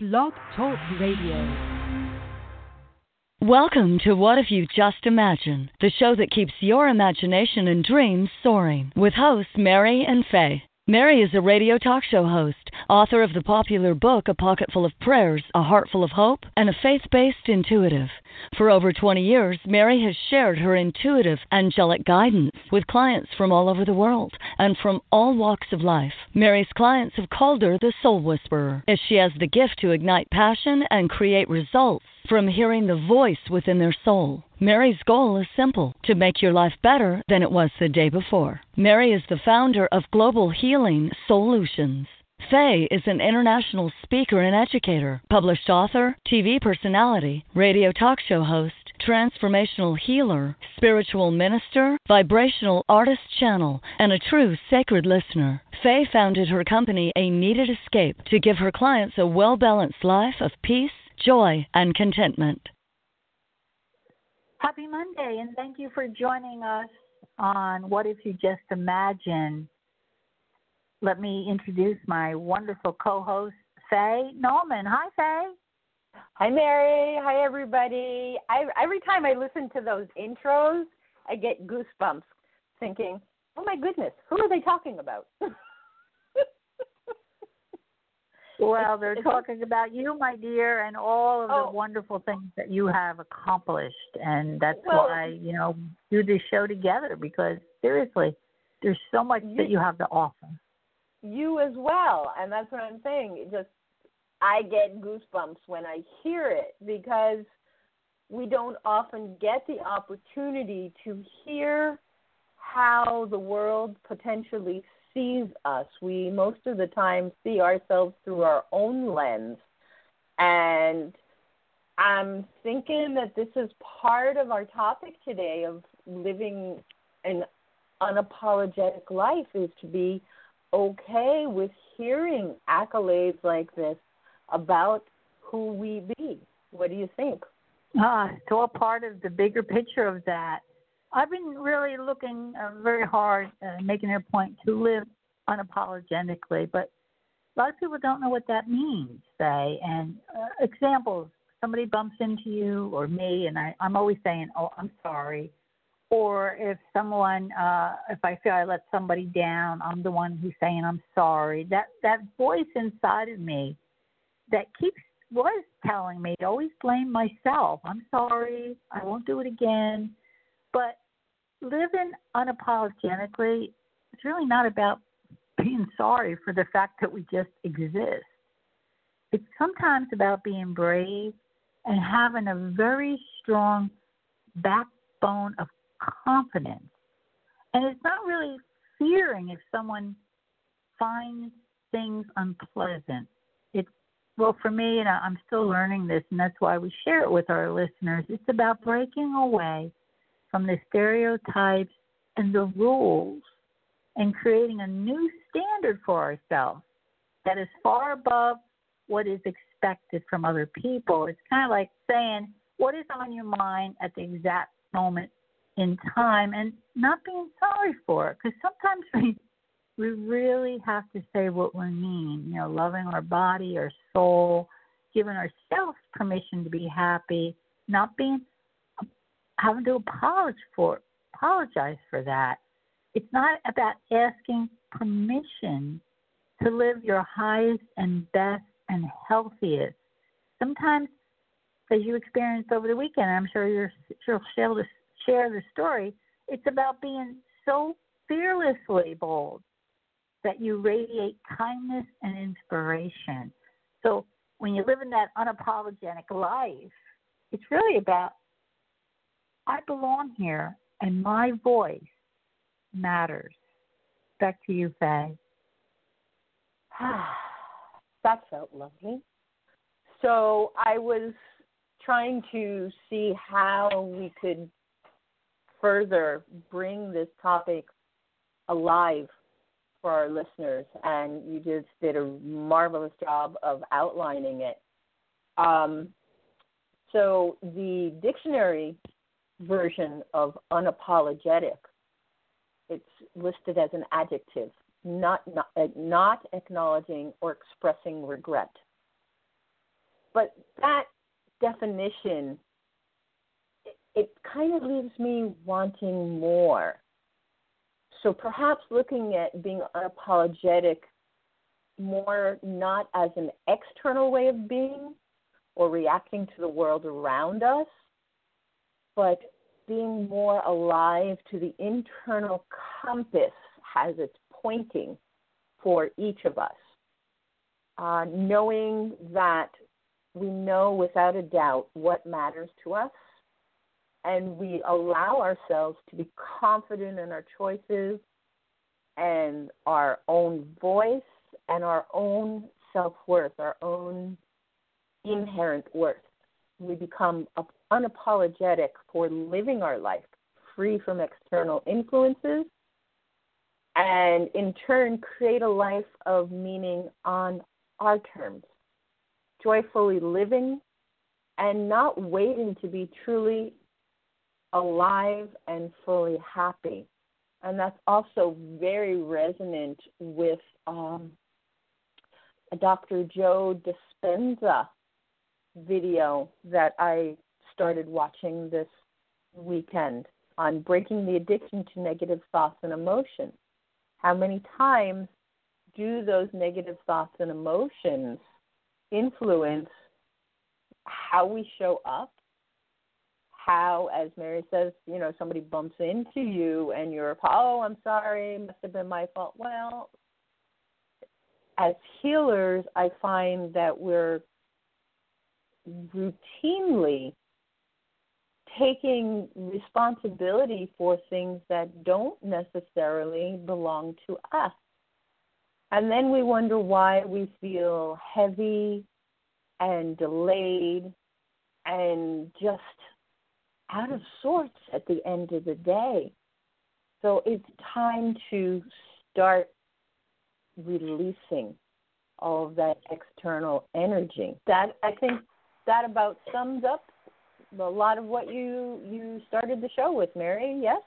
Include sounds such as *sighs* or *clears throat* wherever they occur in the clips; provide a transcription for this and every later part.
Blog Talk Radio. Welcome to What If You Just Imagine, the show that keeps your imagination and dreams soaring, with hosts Mary and Faye. Mary is a radio talk show host, author of the popular book A Pocket Full of Prayers, A Heart Full of Hope, and a faith based intuitive. For over 20 years, Mary has shared her intuitive, angelic guidance with clients from all over the world and from all walks of life. Mary's clients have called her the Soul Whisperer, as she has the gift to ignite passion and create results from hearing the voice within their soul. Mary's goal is simple to make your life better than it was the day before. Mary is the founder of Global Healing Solutions. Faye is an international speaker and educator, published author, TV personality, radio talk show host, transformational healer, spiritual minister, vibrational artist channel, and a true sacred listener. Faye founded her company A Kneaded Escape to give her clients a well balanced life of peace joy, and contentment. Happy Monday, and thank you for joining us on What If You Just Imagine. Let me introduce my wonderful co host, Faye Norman. Hi, Faye. Hi, Mary. Hi, everybody. I, every time I listen to those intros, I get goosebumps thinking, oh my goodness, who are they talking about? *laughs* Well, they're talking about you, my dear, and all of oh. the wonderful things that you have accomplished. And that's well, why, you know, do this show together because seriously, there's so much you, that you have to offer. You as well. And that's what I'm saying. It just, I get goosebumps when I hear it because we don't often get the opportunity to hear how the world potentially sees us. We most of the time see ourselves through our own lens. And I'm thinking that this is part of our topic today of living an unapologetic life is to be okay with hearing accolades like this about who we be. What do you think? Ah, it's all part of the bigger picture of that. I've been really looking uh, very hard, uh, making it a point to live unapologetically, but a lot of people don't know what that means, say. And uh, examples somebody bumps into you or me, and I, I'm always saying, Oh, I'm sorry. Or if someone, uh, if I feel I let somebody down, I'm the one who's saying I'm sorry. That that voice inside of me that keeps was telling me always blame myself. I'm sorry. I won't do it again. But living unapologetically, it's really not about being sorry for the fact that we just exist. It's sometimes about being brave and having a very strong backbone of confidence. And it's not really fearing if someone finds things unpleasant. It's, well, for me, and I'm still learning this, and that's why we share it with our listeners, it's about breaking away from the stereotypes and the rules and creating a new standard for ourselves that is far above what is expected from other people. It's kind of like saying what is on your mind at the exact moment in time and not being sorry for it because sometimes *laughs* we we really have to say what we mean, you know, loving our body, our soul, giving ourselves permission to be happy, not being having to apologize for apologize for that. It's not about asking permission to live your highest and best and healthiest. Sometimes, as you experienced over the weekend, I'm sure you're, you'll share the, share the story, it's about being so fearlessly bold that you radiate kindness and inspiration. So when you live in that unapologetic life, it's really about I belong here and my voice matters. Back to you, Faye. *sighs* that felt lovely. So I was trying to see how we could further bring this topic alive for our listeners, and you just did a marvelous job of outlining it. Um, so the dictionary version of unapologetic it's listed as an adjective, not, not, uh, not acknowledging or expressing regret. but that definition it, it kind of leaves me wanting more. So perhaps looking at being unapologetic more not as an external way of being or reacting to the world around us, but being more alive to the internal compass has its pointing for each of us. Uh, knowing that we know without a doubt what matters to us, and we allow ourselves to be confident in our choices and our own voice and our own self worth, our own inherent worth. We become unapologetic for living our life free from external influences and in turn create a life of meaning on our terms, joyfully living and not waiting to be truly alive and fully happy. And that's also very resonant with um, Dr. Joe Dispenza video that I started watching this weekend on breaking the addiction to negative thoughts and emotions. How many times do those negative thoughts and emotions influence how we show up? How, as Mary says, you know, somebody bumps into you and you're, oh, I'm sorry, must have been my fault. Well, as healers, I find that we're routinely taking responsibility for things that don't necessarily belong to us. And then we wonder why we feel heavy and delayed and just out of sorts at the end of the day. So it's time to start releasing all of that external energy. That I think that about sums up a lot of what you you started the show with, Mary. Yes.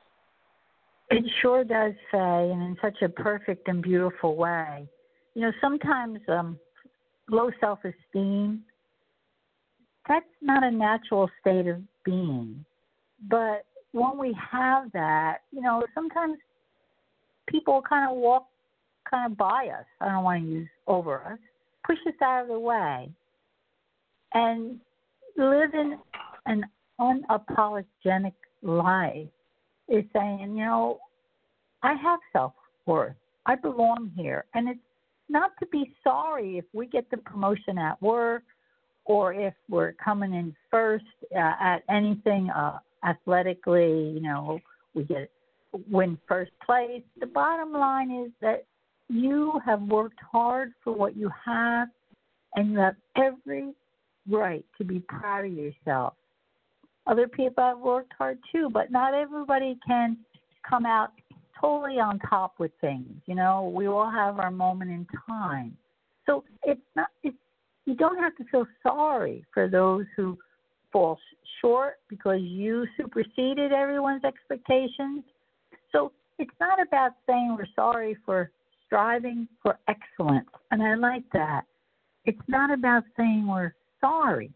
It sure does say, and in such a perfect and beautiful way. You know, sometimes um, low self-esteem that's not a natural state of being, but when we have that, you know, sometimes people kind of walk kind of by us. I don't want to use over us. Push us out of the way. And living an unapologetic life is saying, you know, I have self worth. I belong here. And it's not to be sorry if we get the promotion at work or if we're coming in first uh, at anything uh, athletically, you know, we get win first place. The bottom line is that you have worked hard for what you have, and you have every right to be proud of yourself. Other people have worked hard too, but not everybody can come out totally on top with things. You know, we all have our moment in time. So it's not it's you don't have to feel sorry for those who fall short because you superseded everyone's expectations. So it's not about saying we're sorry for striving for excellence. And I like that. It's not about saying we're sorry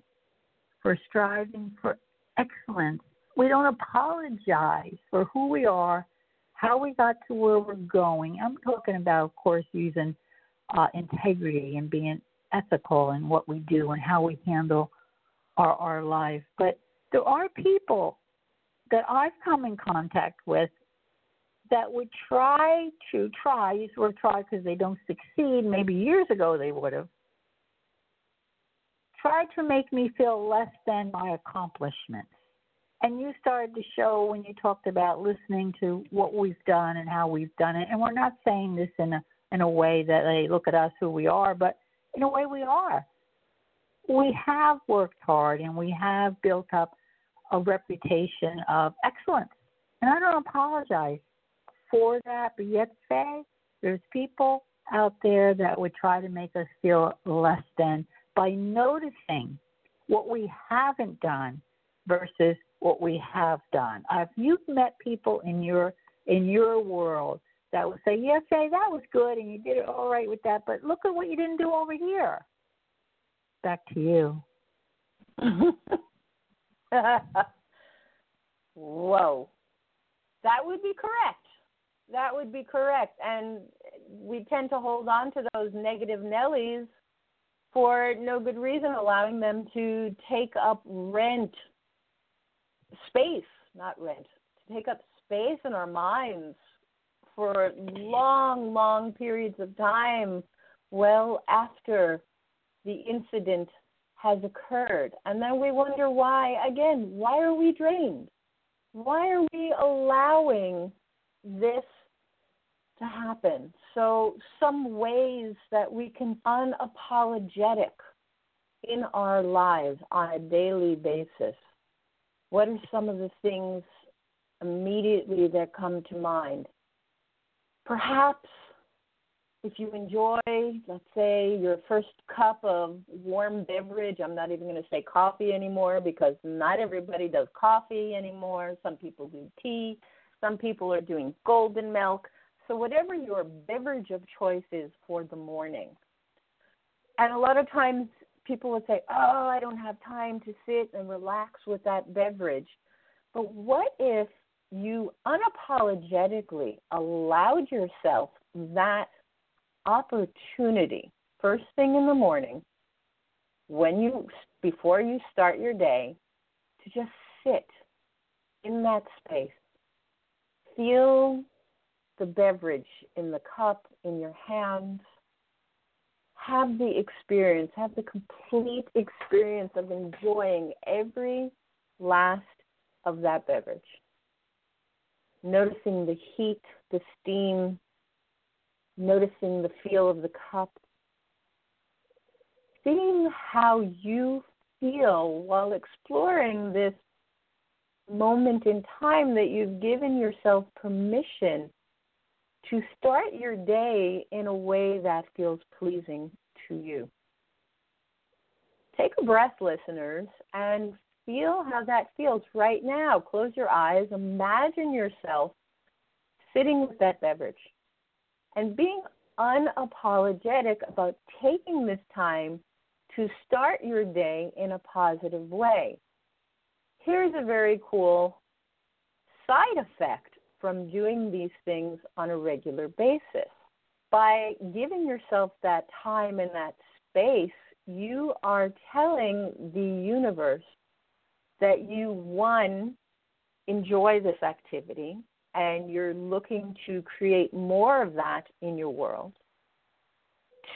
for striving for excellence. We don't apologize for who we are, how we got to where we're going. I'm talking about, of course, using uh, integrity and being ethical in what we do and how we handle our, our life. But there are people that I've come in contact with that would try to try, use the word try because they don't succeed, maybe years ago they would have, tried to make me feel less than my accomplishments. And you started to show when you talked about listening to what we've done and how we've done it. And we're not saying this in a in a way that they look at us who we are, but in a way we are. We have worked hard and we have built up a reputation of excellence. And I don't apologize for that, but yet say there's people out there that would try to make us feel less than by noticing what we haven't done versus what we have done. If you've met people in your in your world that would say, "Yes, say that was good, and you did it all right with that, but look at what you didn't do over here." Back to you. *laughs* Whoa. That would be correct. That would be correct. And we tend to hold on to those negative Nellies for no good reason, allowing them to take up rent space, not rent, to take up space in our minds for long, long periods of time, well after the incident has occurred. And then we wonder why, again, why are we drained? Why are we allowing this to happen? So, some ways that we can unapologetic in our lives on a daily basis. What are some of the things immediately that come to mind? Perhaps if you enjoy, let's say, your first cup of warm beverage, I'm not even going to say coffee anymore because not everybody does coffee anymore. Some people do tea, some people are doing golden milk. So, whatever your beverage of choice is for the morning. And a lot of times people will say, Oh, I don't have time to sit and relax with that beverage. But what if you unapologetically allowed yourself that opportunity first thing in the morning when you before you start your day to just sit in that space feel the beverage in the cup in your hands. Have the experience have the complete experience of enjoying every last of that beverage. Noticing the heat the steam noticing the feel of the cup, seeing how you feel while exploring this moment in time that you've given yourself permission to start your day in a way that feels pleasing to you. Take a breath, listeners, and feel how that feels right now. Close your eyes. Imagine yourself sitting with that beverage and being unapologetic about taking this time to start your day in a positive way. Here's a very cool side effect from doing these things on a regular basis. By giving yourself that time and that space, you are telling the universe that you, one, enjoy this activity, and you're looking to create more of that in your world.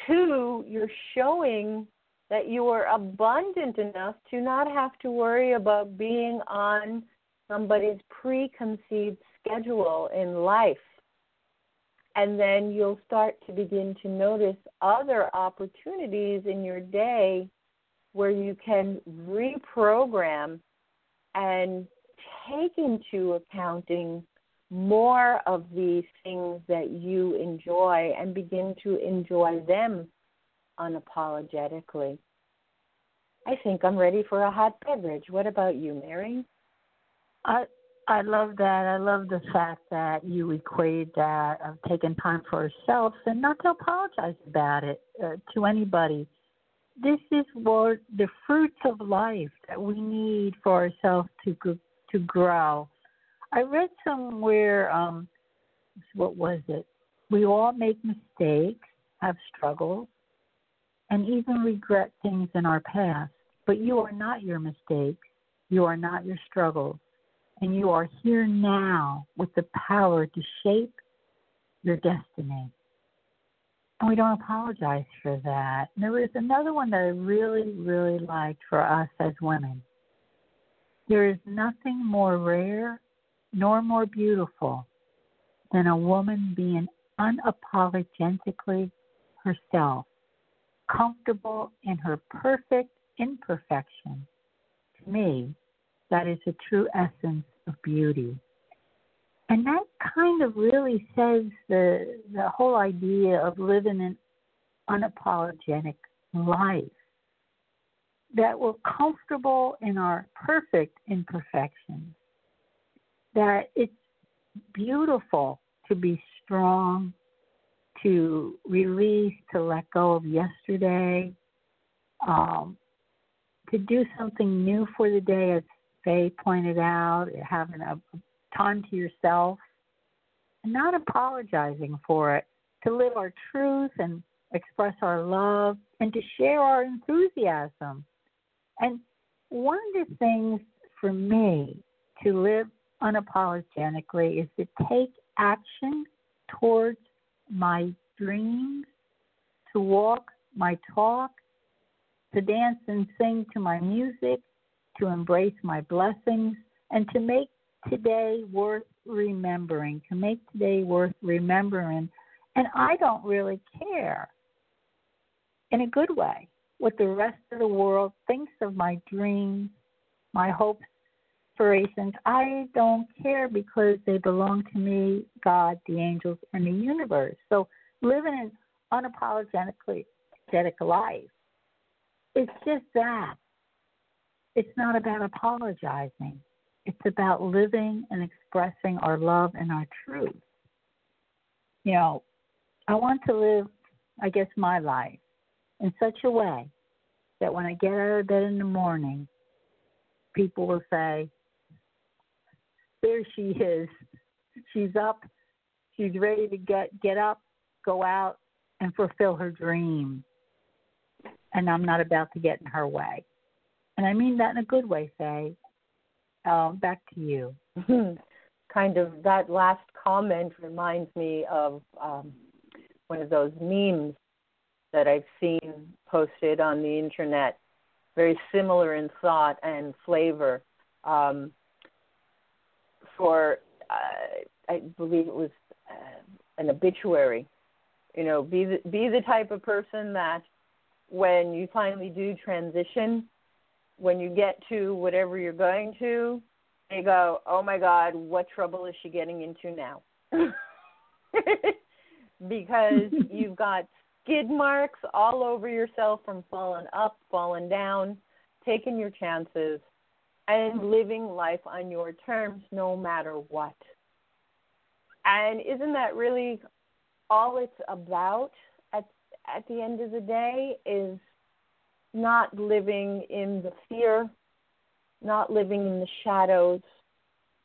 Two, you're showing that you are abundant enough to not have to worry about being on somebody's preconceived schedule in life. And then you'll start to begin to notice other opportunities in your day where you can reprogram and take into accounting more of the things that you enjoy and begin to enjoy them unapologetically. I think I'm ready for a hot beverage. What about you, Mary? I I love that. I love the fact that you equate that of taking time for ourselves and not to apologize about it uh, to anybody. This is what the fruits of life that we need for ourselves to to grow I read somewhere, um, what was it? We all make mistakes, have struggles, and even regret things in our past. But you are not your mistakes. You are not your struggles. And you are here now with the power to shape your destiny. And we don't apologize for that. There was another one that I really, really liked for us as women. There is nothing more rare nor more beautiful than a woman being unapologetically herself, comfortable in her perfect imperfection. To me, that is the true essence of beauty. And that kind of really says the the whole idea of living an unapologetic life. That we're comfortable in our perfect imperfections that it's beautiful to be strong, to release, to let go of yesterday, um, to do something new for the day, as Faye pointed out, having a time to yourself, and not apologizing for it, to live our truth and express our love, and to share our enthusiasm. And one of the things for me to live unapologetically is to take action towards my dreams, to walk my talk, to dance and sing to my music, to embrace my blessings, and to make today worth remembering, to make today worth remembering. And I don't really care in a good way what the rest of the world thinks of my dreams, my hopes, aspirations. I don't care because they belong to me, God, the angels, and the universe. So living an unapologetically life, it's just that. It's not about apologizing. It's about living and expressing our love and our truth. You know, I want to live, I guess, my life in such a way that when I get out of bed in the morning, people will say, There she is. She's up. She's ready to get get up, go out, and fulfill her dream. And I'm not about to get in her way. And I mean that in a good way, Faye. Uh, back to you. kind of that last comment reminds me of um, one of those memes that I've seen posted on the internet, very similar in thought and flavor. Um, for, uh, I believe it was uh, an obituary. You know, be the, be the type of person that when you finally do transition, when you get to whatever you're going to, they go, "Oh my God, what trouble is she getting into now?" *laughs* because *laughs* you've got skid marks all over yourself from falling up, falling down, taking your chances, and mm-hmm. living life on your terms no matter what. And isn't that really all it's about at at the end of the day is not living in the fear, not living in the shadows,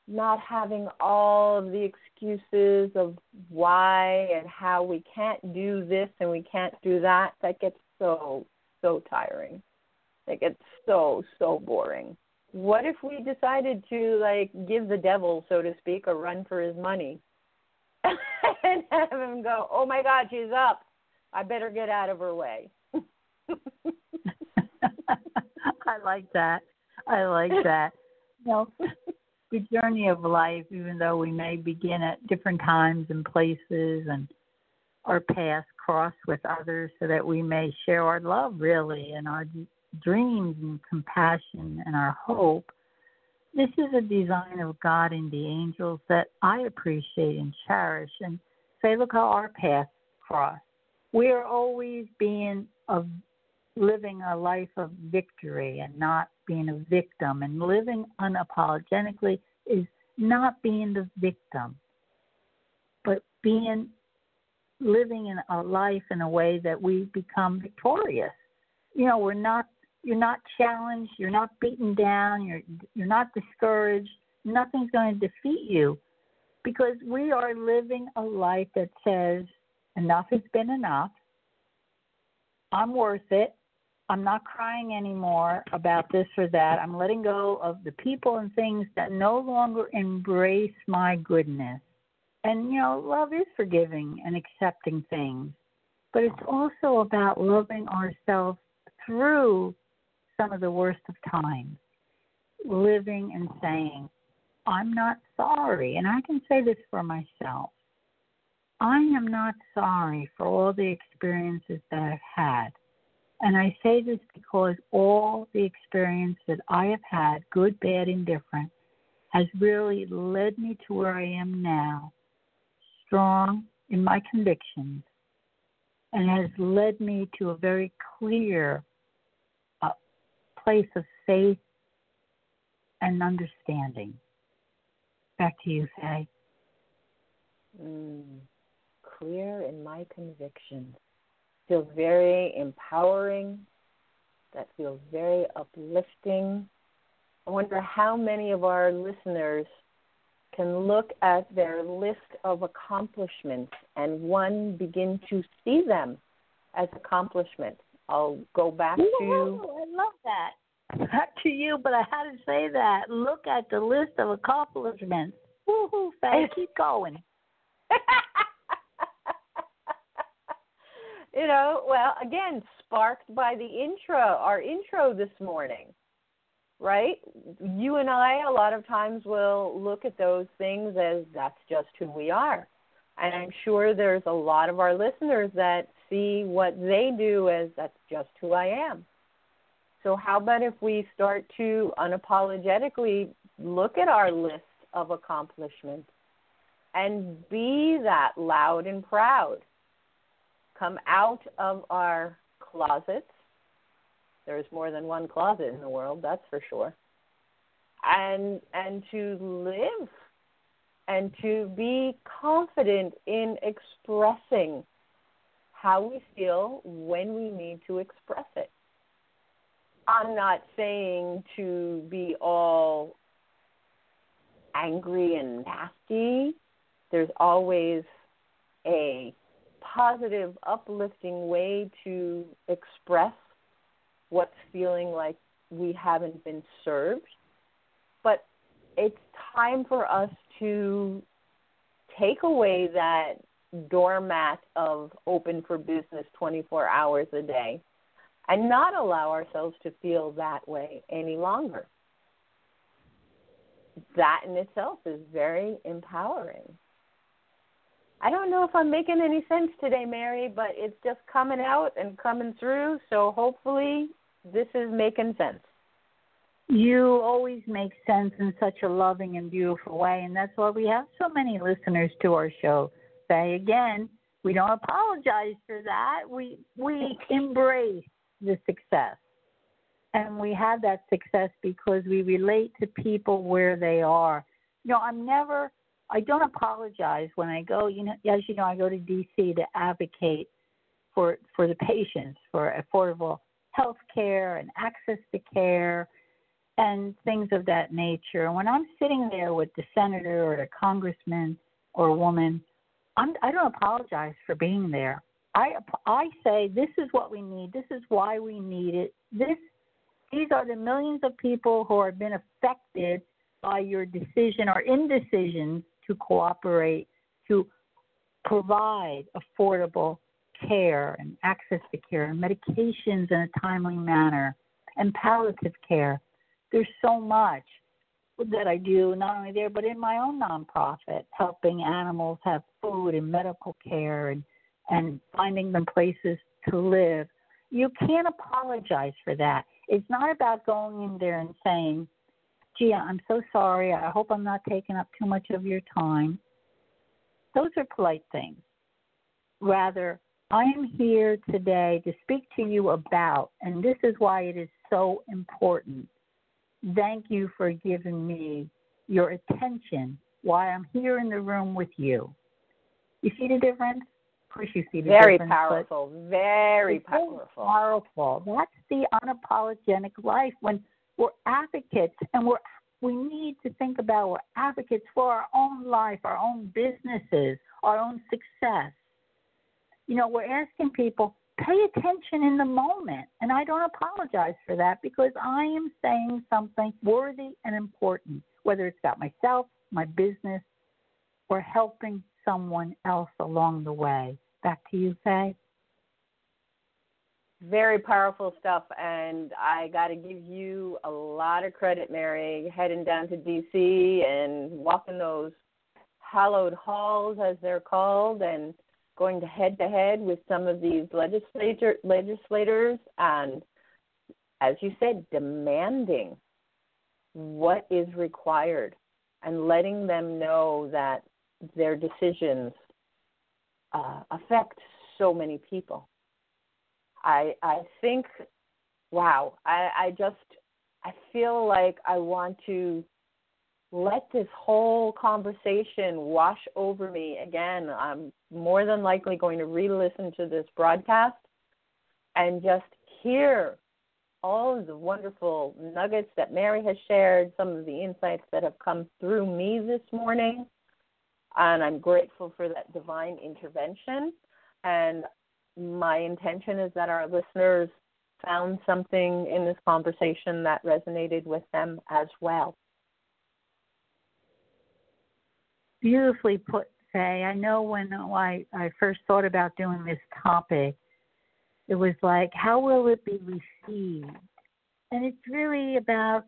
not having all of the excuses of why and how we can't do this and we can't do that. That gets so, so tiring. It gets so, so boring. What if we decided to like give the devil, so to speak, a run for his money? *laughs* and have him go, Oh my God, she's up. I better get out of her way. *laughs* I like that. I like that. You know, the journey of life, even though we may begin at different times and places and our paths cross with others so that we may share our love really and our dreams and compassion and our hope. This is a design of God and the angels that I appreciate and cherish and say, look how our paths cross. We are always being of living a life of victory and not being a victim. And living unapologetically is not being the victim, but being living in a life in a way that we become victorious. You know, we're not you're not challenged, you're not beaten down, you're you're not discouraged. Nothing's going to defeat you because we are living a life that says enough has been enough. I'm worth it. I'm not crying anymore about this or that. I'm letting go of the people and things that no longer embrace my goodness. And, you know, love is forgiving and accepting things, but it's also about loving ourselves through some of the worst of times, living and saying, I'm not sorry. And I can say this for myself. I am not sorry for all the experiences that I've had. And I say this because all the experience that I have had, good, bad, indifferent, has really led me to where I am now, strong in my convictions, and has led me to a very clear uh, place of faith and understanding. Back to you, Faye. Mm, clear in my convictions feels very empowering that feels very uplifting. I wonder how many of our listeners can look at their list of accomplishments and one begin to see them as accomplishments. I'll go back to. I love that. Not to you, but I had to say that. Look at the list of accomplishments. Woohoo, Faye, keep going. *laughs* you know, well, again, sparked by the intro, our intro this morning, right? You and I, a lot of times, will look at those things as that's just who we are. And I'm sure there's a lot of our listeners that see what they do as that's just who I am. So, how about if we start to unapologetically look at our list of accomplishments and be that loud and proud? Come out of our closets. There's more than one closet in the world, that's for sure. And and to live and to be confident in expressing how we feel when we need to express it. I'm not saying to be all angry and nasty. There's always a positive, uplifting way to express what's feeling like we haven't been served. But it's time for us to take away that doormat of open for business 24 hours a day and not allow ourselves to feel that way any longer. That in itself is very empowering. I don't know if I'm making any sense today, Mary, but it's just coming out and coming through. So hopefully this is making sense. You always make sense in such a loving and beautiful way, and that's why we have so many listeners to our show. Say again, we don't apologize for that. We we embrace the success. And we have that success because we relate to people where they are. You know, I'm never I don't apologize when I go, you know, as you know, I go to DC to advocate for for the patients for affordable health care and access to care and things of that nature. And when I'm sitting there with the senator or the congressman or woman, I'm, I don't apologize for being there. I I say this is what we need. This is why we need it. This these are the millions of people who have been affected by your decision or indecisions to cooperate to provide affordable care and access to care and medications in a timely manner and palliative care. There's so much that I do, not only there, but in my own nonprofit, helping animals have food and medical care and, and finding them places to live. You can't apologize for that. It's not about going in there and saying, gee, I'm so sorry. I hope I'm not taking up too much of your time. Those are polite things. Rather, I am here today to speak to you about, and this is why it is so important. Thank you for giving me your attention while I'm here in the room with you. You see the difference? Of course, you see the difference. very difference. Powerful, very powerful. Powerful. That's the unapologetic life when we're advocates and we're we need to think about we're advocates for our own life, our own businesses, our own success. You know, we're asking people, pay attention in the moment. And I don't apologize for that because I am saying something worthy and important, whether it's about myself, my business, or helping someone else along the way. Back to you, Faye very powerful stuff and i got to give you a lot of credit mary heading down to dc and walking those hallowed halls as they're called and going to head to head with some of these legislator legislators and as you said demanding what is required and letting them know that their decisions uh, affect so many people I I think wow, I, I just I feel like I want to let this whole conversation wash over me again. I'm more than likely going to re listen to this broadcast and just hear all of the wonderful nuggets that Mary has shared, some of the insights that have come through me this morning. And I'm grateful for that divine intervention. And my intention is that our listeners found something in this conversation that resonated with them as well. Beautifully put, Faye. I know when I, I first thought about doing this topic, it was like, how will it be received? And it's really about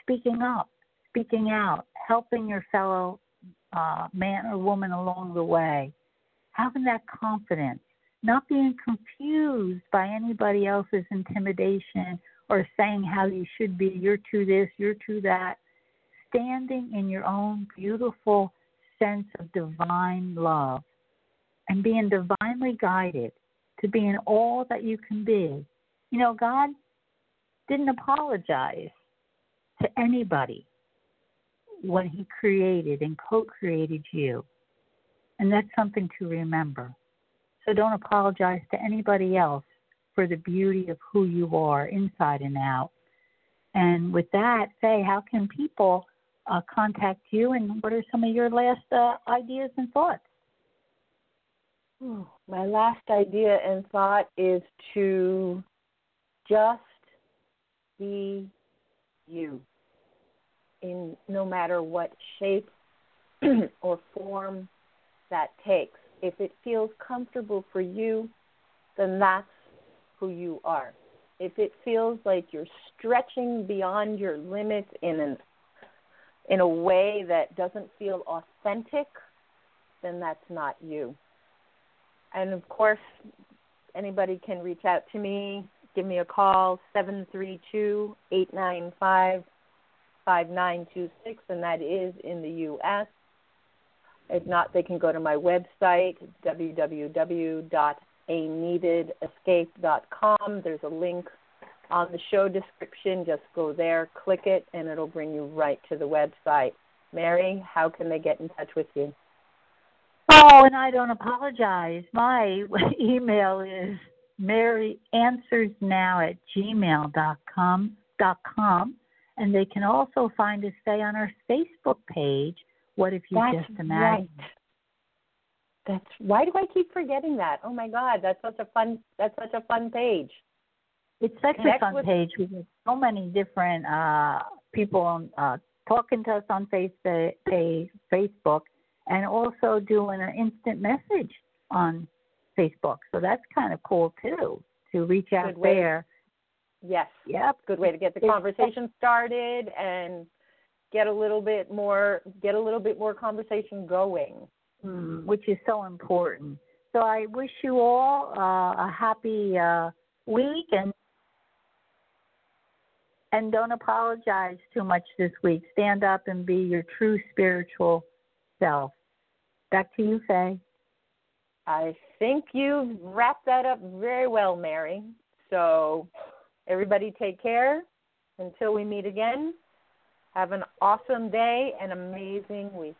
speaking up, speaking out, helping your fellow uh, man or woman along the way, having that confidence, not being confused by anybody else's intimidation or saying how you should be, you're to this, you're to that, standing in your own beautiful sense of divine love and being divinely guided to being all that you can be. You know, God didn't apologize to anybody when He created and co created you. And that's something to remember. So don't apologize to anybody else for the beauty of who you are inside and out. And with that, say, how can people uh, contact you and what are some of your last uh, ideas and thoughts? My last idea and thought is to just be you in no matter what shape *clears throat* or form that takes. If it feels comfortable for you, then that's who you are. If it feels like you're stretching beyond your limits in an in a way that doesn't feel authentic, then that's not you and of course, anybody can reach out to me. Give me a call, seven three two eight nine five five nine two six, and that is in the U.S. If not, they can go to my website, www.akneadedescape.com. There's a link on the show description. Just go there, click it, and it'll bring you right to the website. Mary, how can they get in touch with you? Oh, and I don't apologize. My *laughs* email is maryanswersnow at gmail dot com dot com, and they can also find us say on our Facebook page. What if you that's just imagine? Right. That's why do I keep forgetting that? Oh my God, that's such a fun. That's such a fun page. It's such Connect a fun with, page. We have so many different uh, people uh, talking to us on Facebook, Facebook and also doing an instant message on Facebook. So that's kind of cool too to reach out there. Yes. Yep. Good way to get the conversation started and get a little bit more get a little bit more conversation going. Mm, which is so important. So I wish you all uh, a happy uh, week and and don't apologize too much this week. Stand up and be your true spiritual self. Back to you, Faye. I think you've wrapped that up very well, Mary. So, everybody take care. Until we meet again, have an awesome day and amazing week.